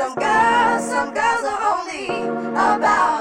Some girls, some girls are only about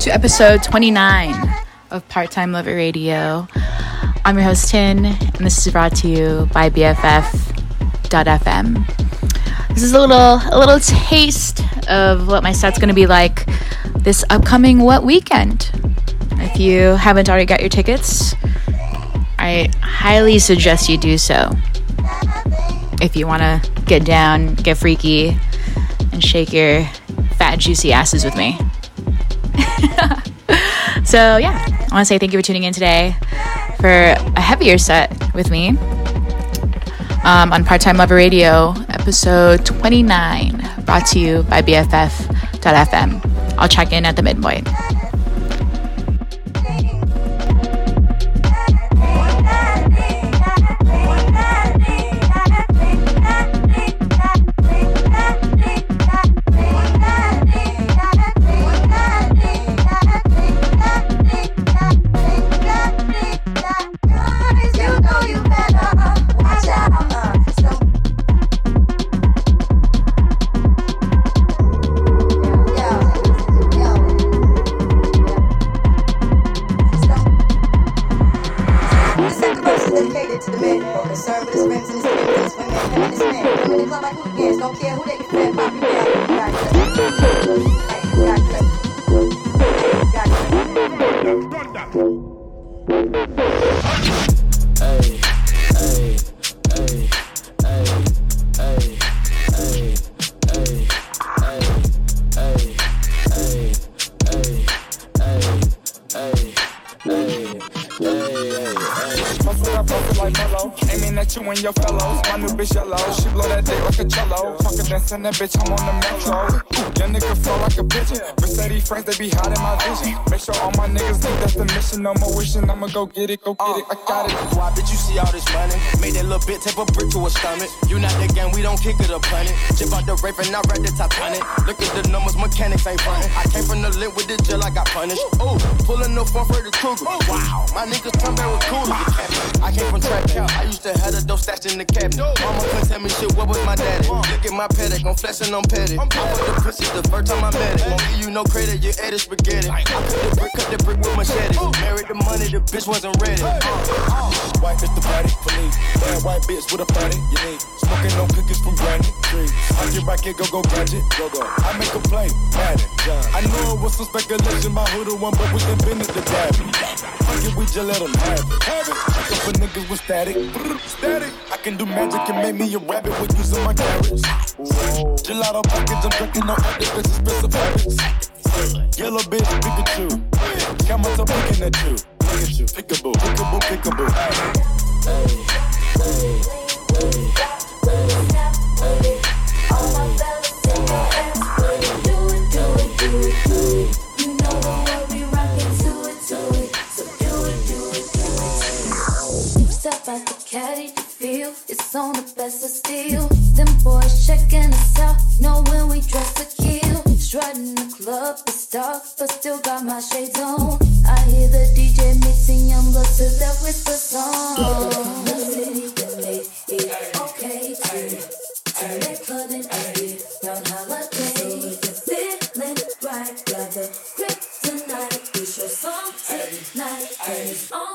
to episode 29 of Part Time Lover Radio. I'm your host, Tin, and this is brought to you by BFF.fm. This is a little a little taste of what my set's gonna be like this upcoming what weekend. If you haven't already got your tickets, I highly suggest you do so. If you wanna get down, get freaky, and shake your fat, juicy asses with me. so, yeah, I want to say thank you for tuning in today for a heavier set with me um, on Part Time Lover Radio, episode 29, brought to you by BFF.fm. I'll check in at the midpoint. She blow that dick like a cello. Fucking dancing that bitch, I'm on the metro. Young nigga flow like a pigeon. Mercedes friends, they be hot in my vision. Make sure all my niggas leave that's the mission. No more wishing, I'ma go get it, go get it. I got it. Why bitch you see all this money? Made that little bit tape a brick to a stomach. You not the gang, we don't kick it punt it. Chip out the rape and I read the top Titanic. Look at the numbers, mechanics ain't frontin'. I came from the lit with the jail, I got punished. Ooh, pulling the phone for the cougar. Wow, my niggas come back with cooler. I came from track cow. I used to have the dope stashed in the cabinet. Mama tell me shit, what was my daddy? Look at my paddock, I'm flexing on petty. I put the pussy the first time I met it. Won't give you no credit, you ate it spaghetti. I cut the brick, cut the brick with machete. Married the money, the bitch wasn't ready. Uh, uh, white bitch the body for me. Bad white bitch with a body you need. Smoking no cookies from granny trees. I get back here, go go gadget, go go. I make a play, Madden, John. I knew it was some speculation about who the one, but we invented the dab. Fuck it, we just let them have it. Have it. Looking for niggas with static, brr, static. I can do magic and make me a some rabbit with you, some my carrots. Gelato pockets, I'm drinking no other, this is expensive habits. Yellow bitch, Pikachu. Got myself looking at you. Look at you, pickaboo, pickaboo, pickaboo. Hey, hey, hey, hey, hey. Carry the it's on the best of steel. Them boys checking us out, Know when we dress to kill. Strutting the club, it's dark, but still got my shades on. I hear the DJ mixing young blood to that whisper song. The city that made it okay. Turn that club and I down holiday. Feeling right, got the grip tonight. We show some tonight, and it's on.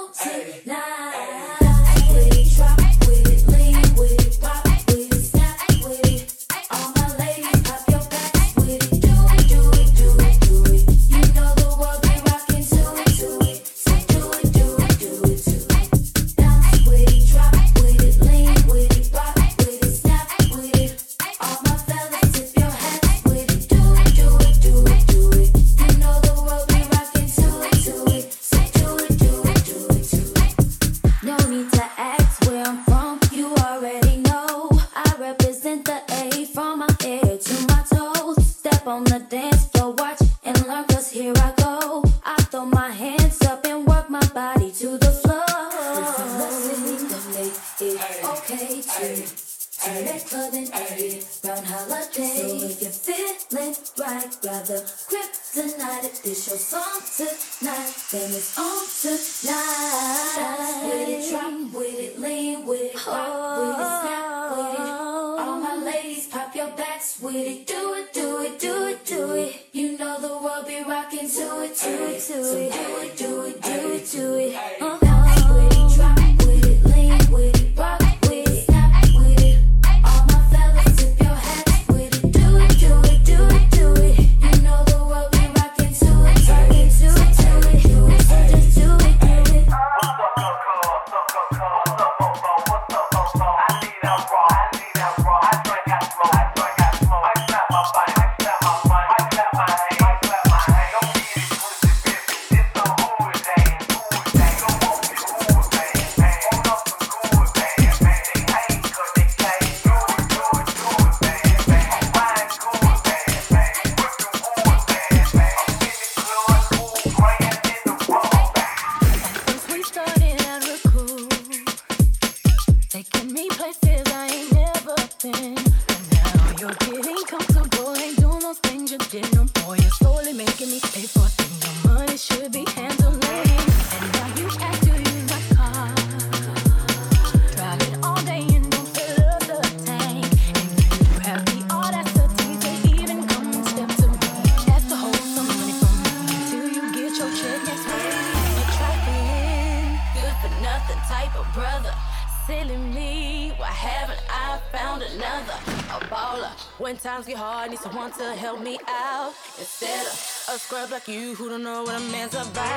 You who don't know what a man's about.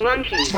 monkeys.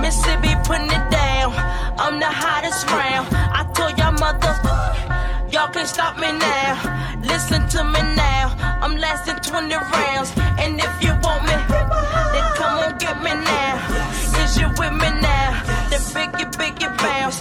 Mississippi putting it down. I'm the hottest round. I told y'all mother, y'all can't stop me now. Listen to me now. I'm lasting 20 rounds. And if you want me, then come on get me now. Cause you with me now. Then biggie, biggie bounce.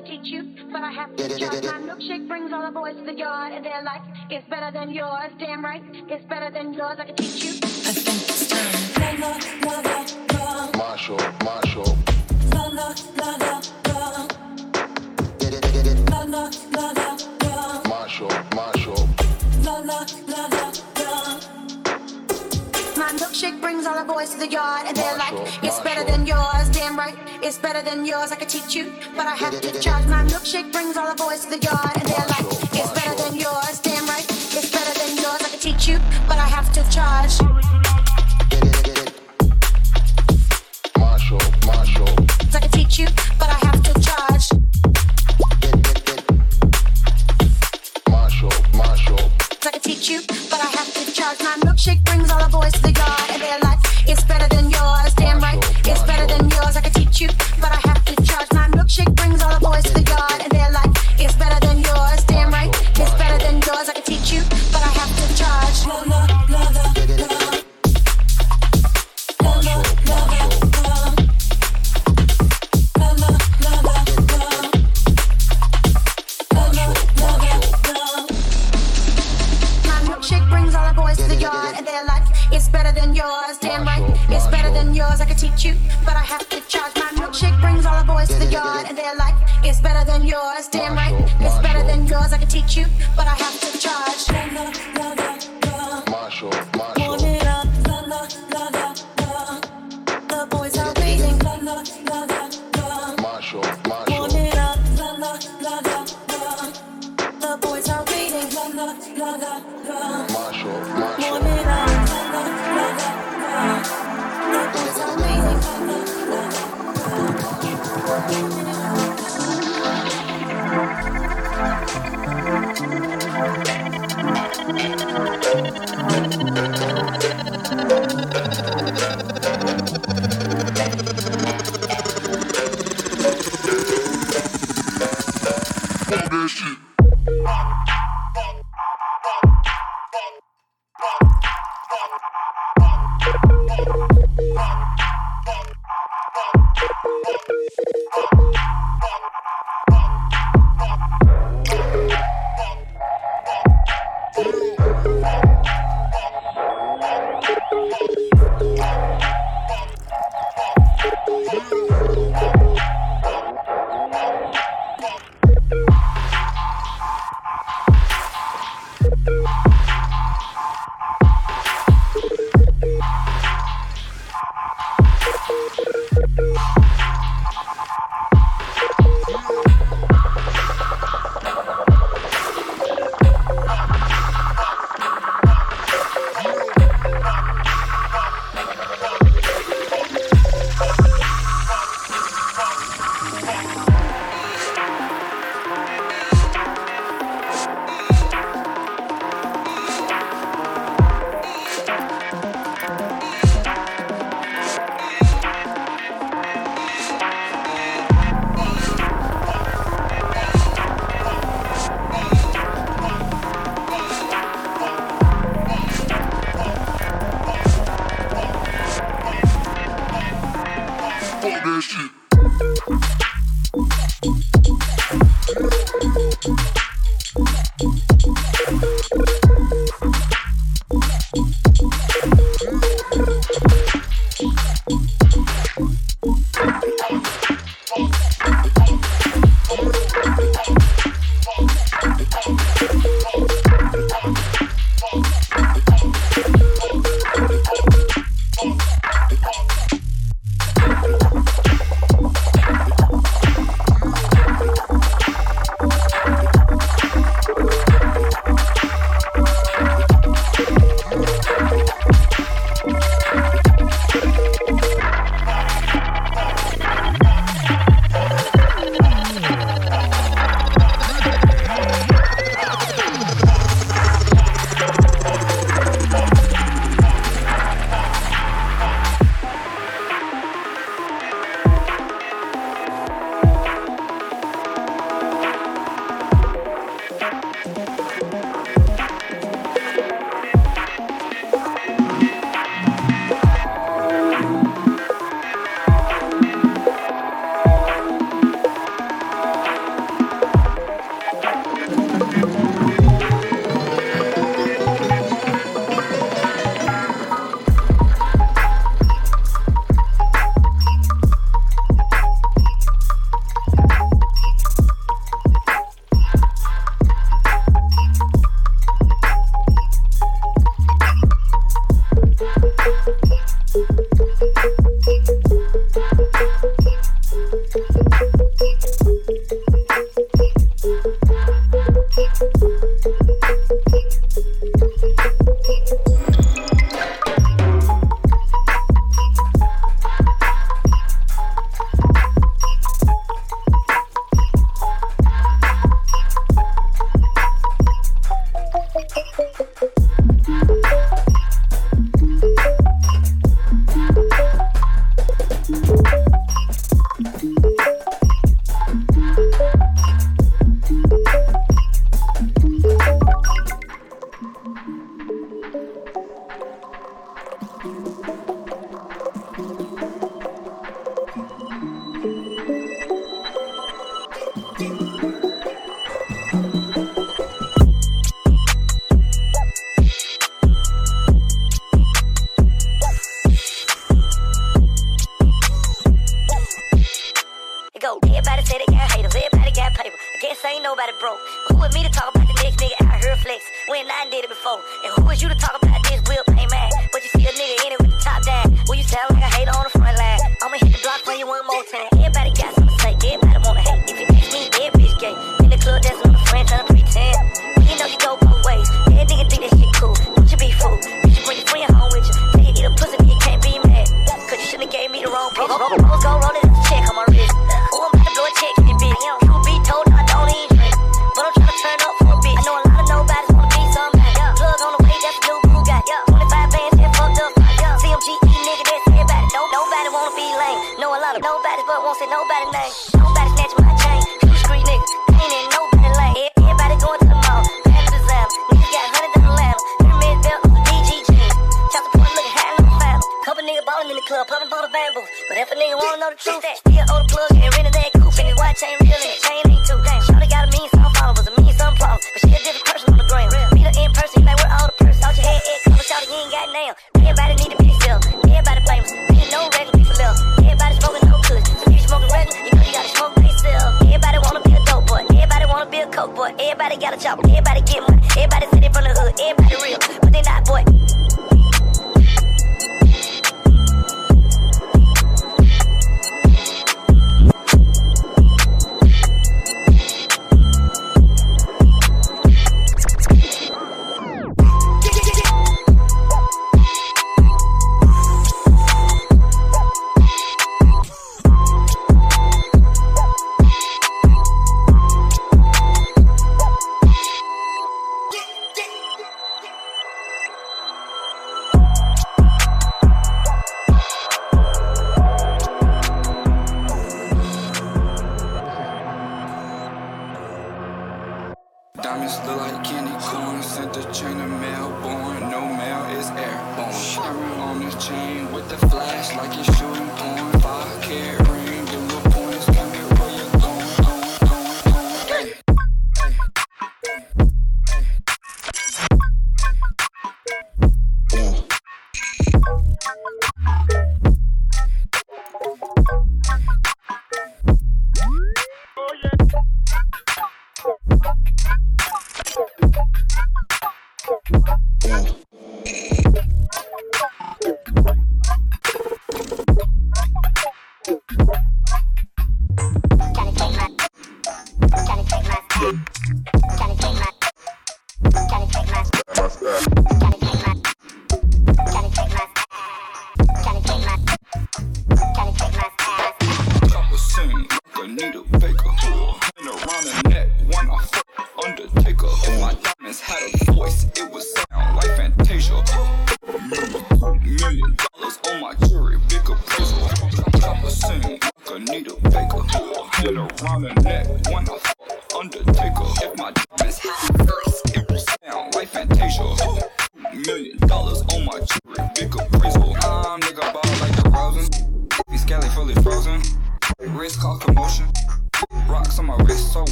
Than yours. I can teach you, but I have to charge. My milkshake brings all the boys to the yard, and they're like, it's better than yours. Damn right, it's better than yours. I can teach you. I think it's time. La la la la la. Marshall, Marshall. La la la la la. La la la la la. Milkshake brings all the boys to the yard, and they're like, it's better than yours. Damn right, it's better than yours. I could teach you, but I have to charge. My milkshake brings all the boys to the yard, and they're like, it's better than yours. Damn right, it's better than yours. I could teach you, but I have to charge. Marshall, Marshall. I could teach you, but I have to charge. Marshall, Marshall. I could teach you, charge. My milkshake brings all the boys to the yard, and they're like, it's better than yours. Damn right, it's better than yours. I could teach you, but I have to charge. My milkshake brings all the boys Yeah. You pretend. We know you go.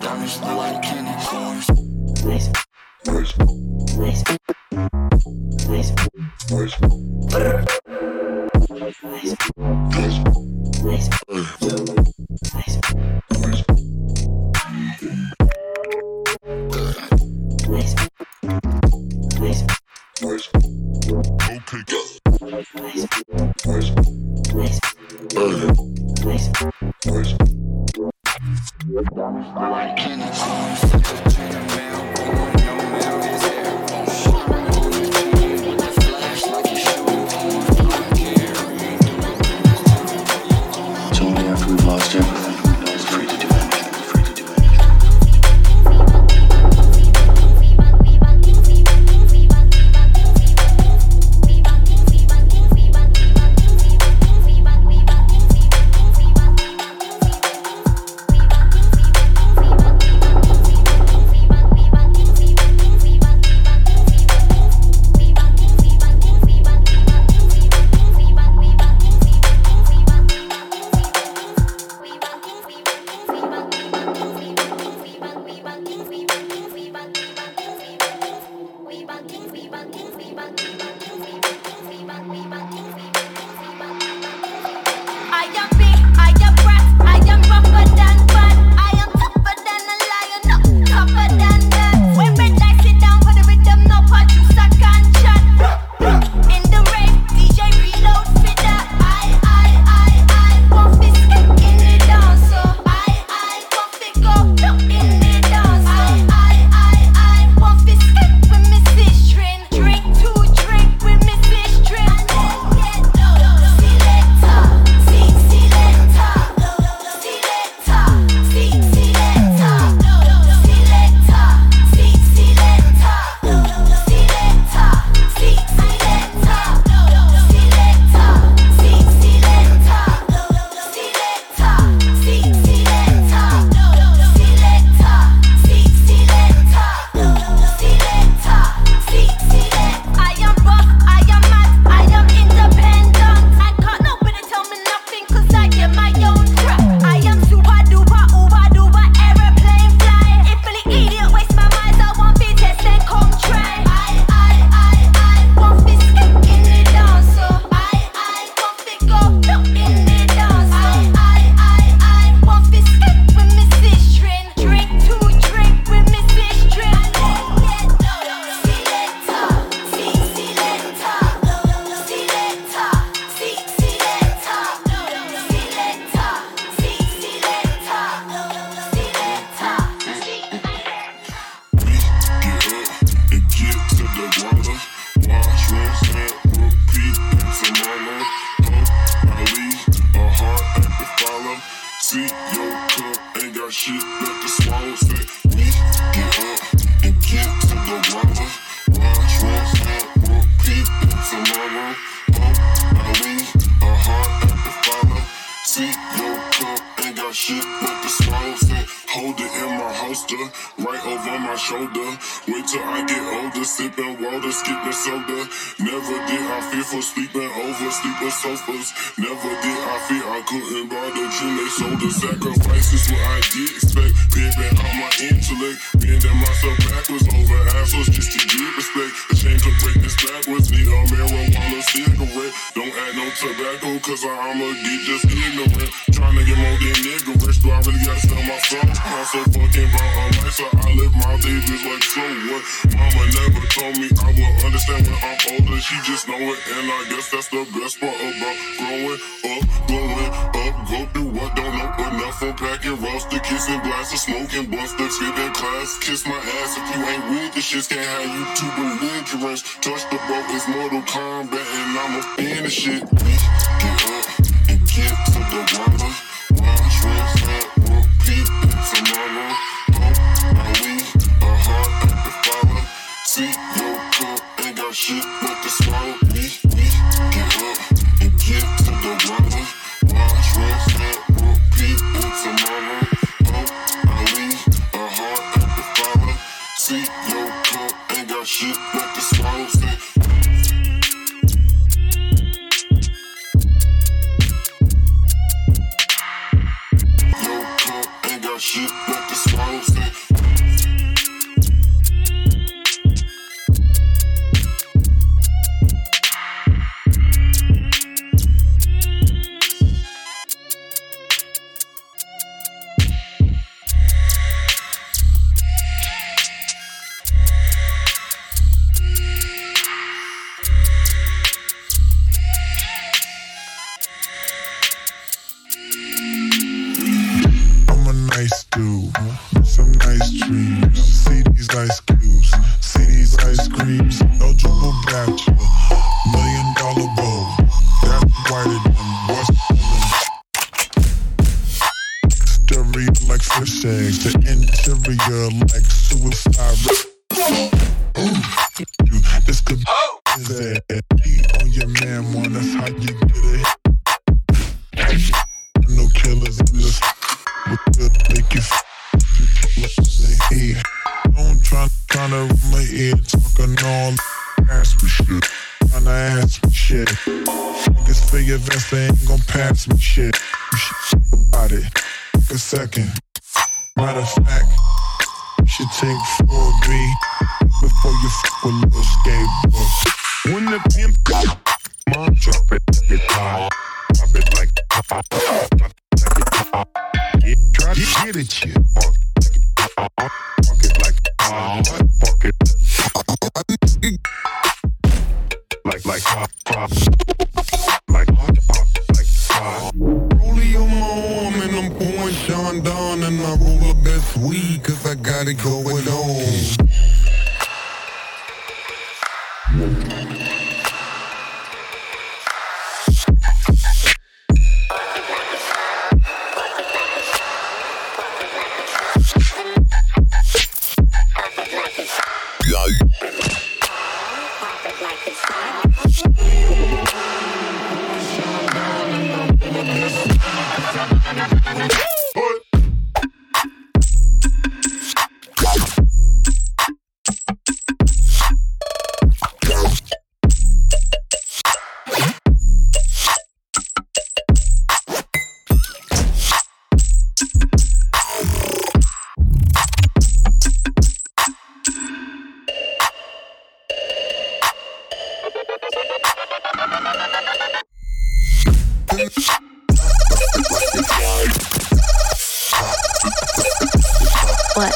Diamonds look like candy corns. Nice. Nice. Nice. Nice. Intellect, bending myself backwards over assholes just to get respect. A change of break this backwards, need a marijuana cigarette. Don't add no tobacco, cause I'ma get just ignorant. Tryna get more than nigga rich, do I really gotta sell my soul? I'm so fucking a life, so I live my days just like so what? Mama never told me I would understand when I'm older, she just know it, and I guess that's the best part about growing up, growing up, go through don't know enough from packing roster, kissing glasses, smoking blunts, the skipping class, kiss my ass if you ain't with the shits, can't have you too belligerent. Touch the boat, it's Mortal Kombat, and I'm a fan of shit. We get up and get to the water. Wash, rinse, and repeat. Tomorrow, hope I leave a heart at the follow. See your cup ain't got shit but to swallow. shag the interior like suicide. You, this could is it. on your man one. That's how you get it. No killers in this. What the make you? F- don't try tryna run my ear talking all ass me shit. Tryna ask me shit. Niggas figure that they ain't gon' pass me shit. You should about it. Take a second. Matter of fact, should think 4B before you fuck with little skateboard. When the pimp mom drop it, get high. Drop it like pop, pop, Get try to get at you. Fuck it like hot, fuck it like like hot, hot. Rondon and I roll the best weed cause I got it going on. What?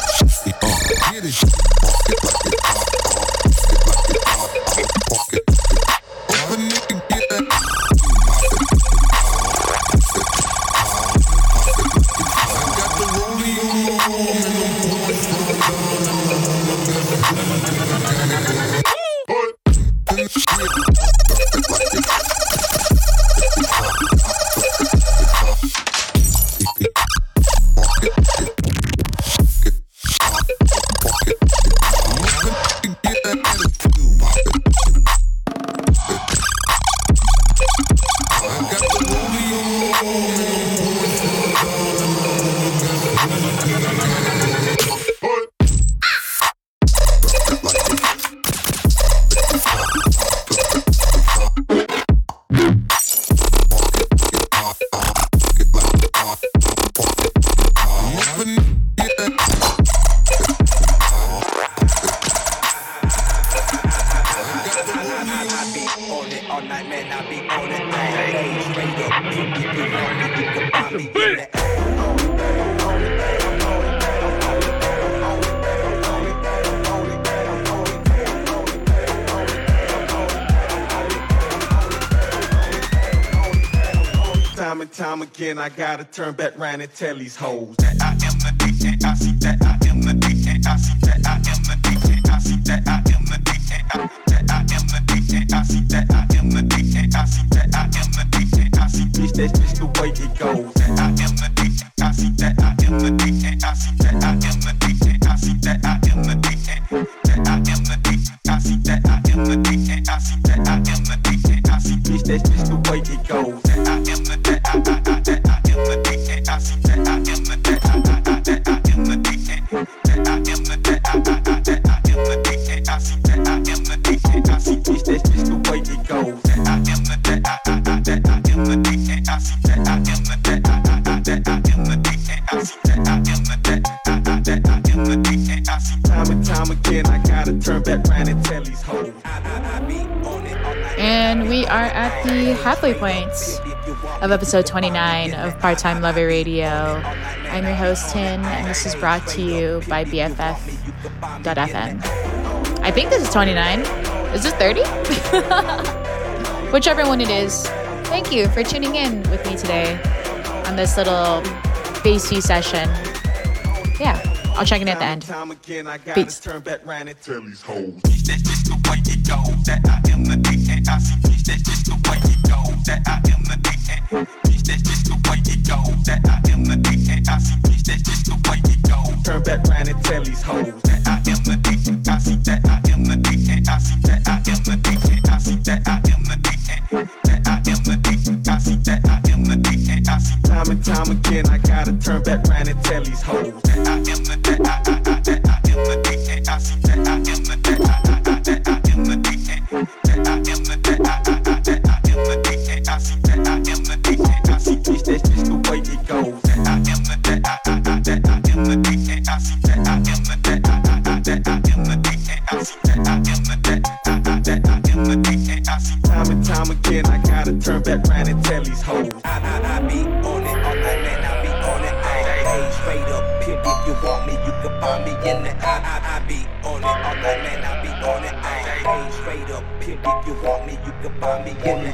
gotta turn back round and tell these hoes. of episode 29 of Part Time Lover Radio. I'm your host, Tin, and this is brought to you by BFF.fm. I think this is 29. Is this 30? Whichever one it is, thank you for tuning in with me today on this little bassy session. Yeah, I'll check in at the end. Beats. That I am the Bitch, that's just the way it goes. That I am the dick I see. Bitch, that's just the way it goes. Turn back round and tell these hoes that I am the dick I see. That I am the dick I see. That I am the dick I see. That I am the dick and that I am the dick I see. That I am the dick I see. Time and time again, I gotta turn back round and tell these hoes. Time and time again I gotta turn back round and tell these hoes. I, I, I be on it all night, man. I be on it. Ay, ay, straight up pimp. If you want me, you can find me in the. I, I, I be on it all night, man. I be on it. Ay, ay, straight up pimp. If you want me, you can find me in the.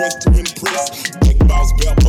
dressed to impress. Big boss belt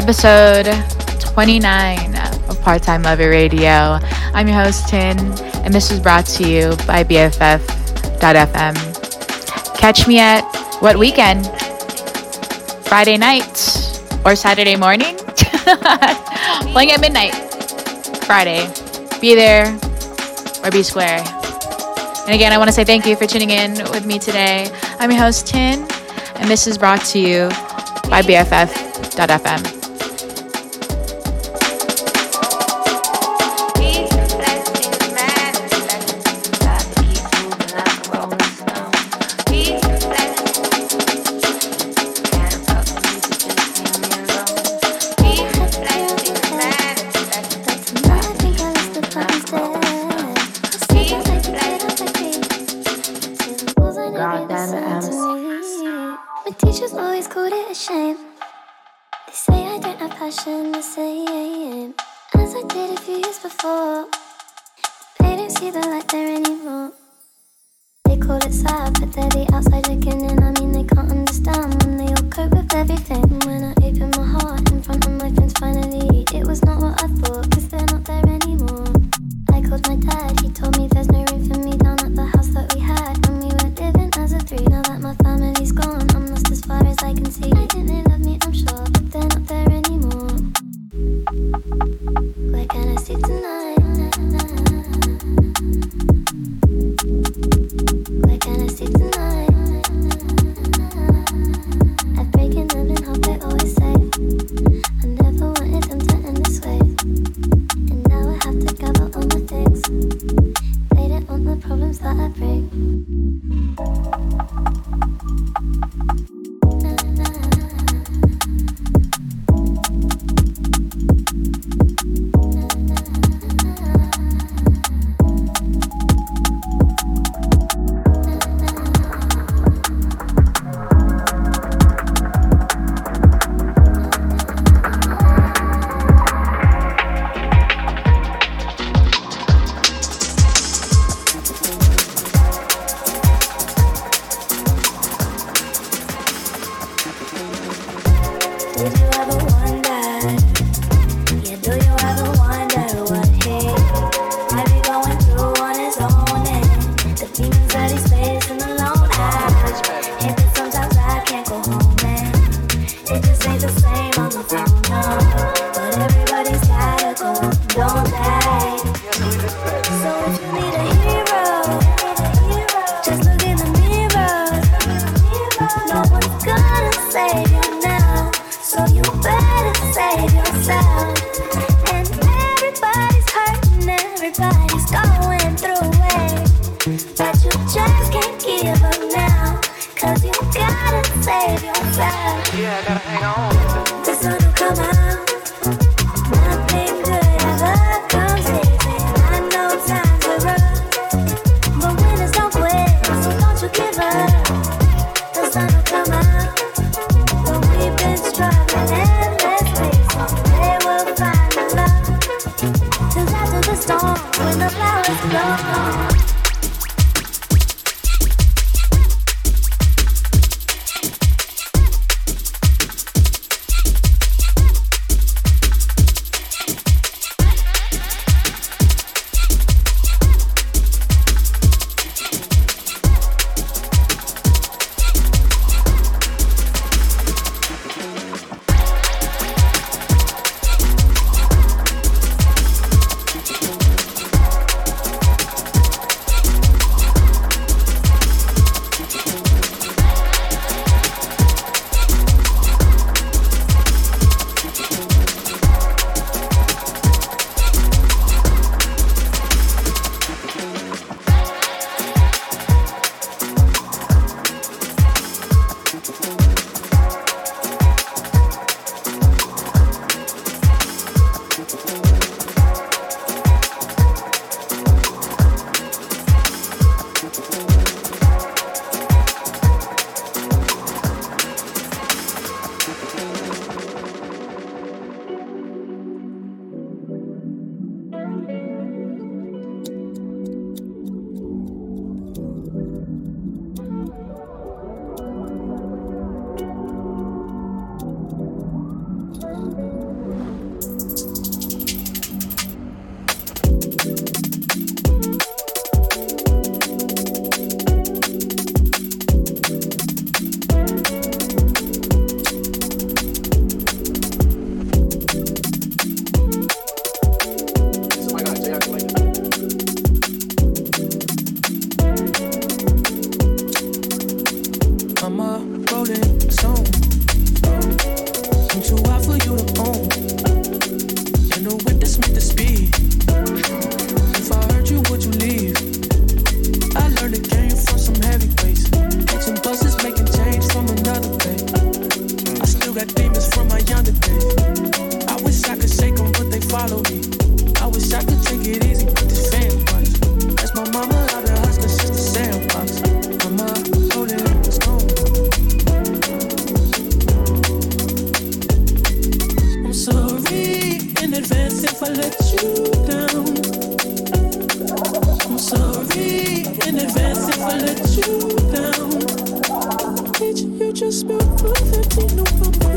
episode 29 of Part Time Lover Radio. I'm your host, Tin, and this was brought to you by BFF.FM. Catch me at What Weekend? Friday night or Saturday morning? Playing at midnight. Friday. Be there or be square. And again, I want to say thank you for tuning in with me today. I'm your host, Tin, and this is brought to you by BFF.FM. passion the same as I did a few years before. They don't see the light there anymore. They call it sad, but they're the outside looking in. I mean, they can't understand when they all cope with everything. When I open my heart in front of my friends, finally, it was not what I thought, cause they're not there anymore. I called my dad, he told me there's just spilled perfect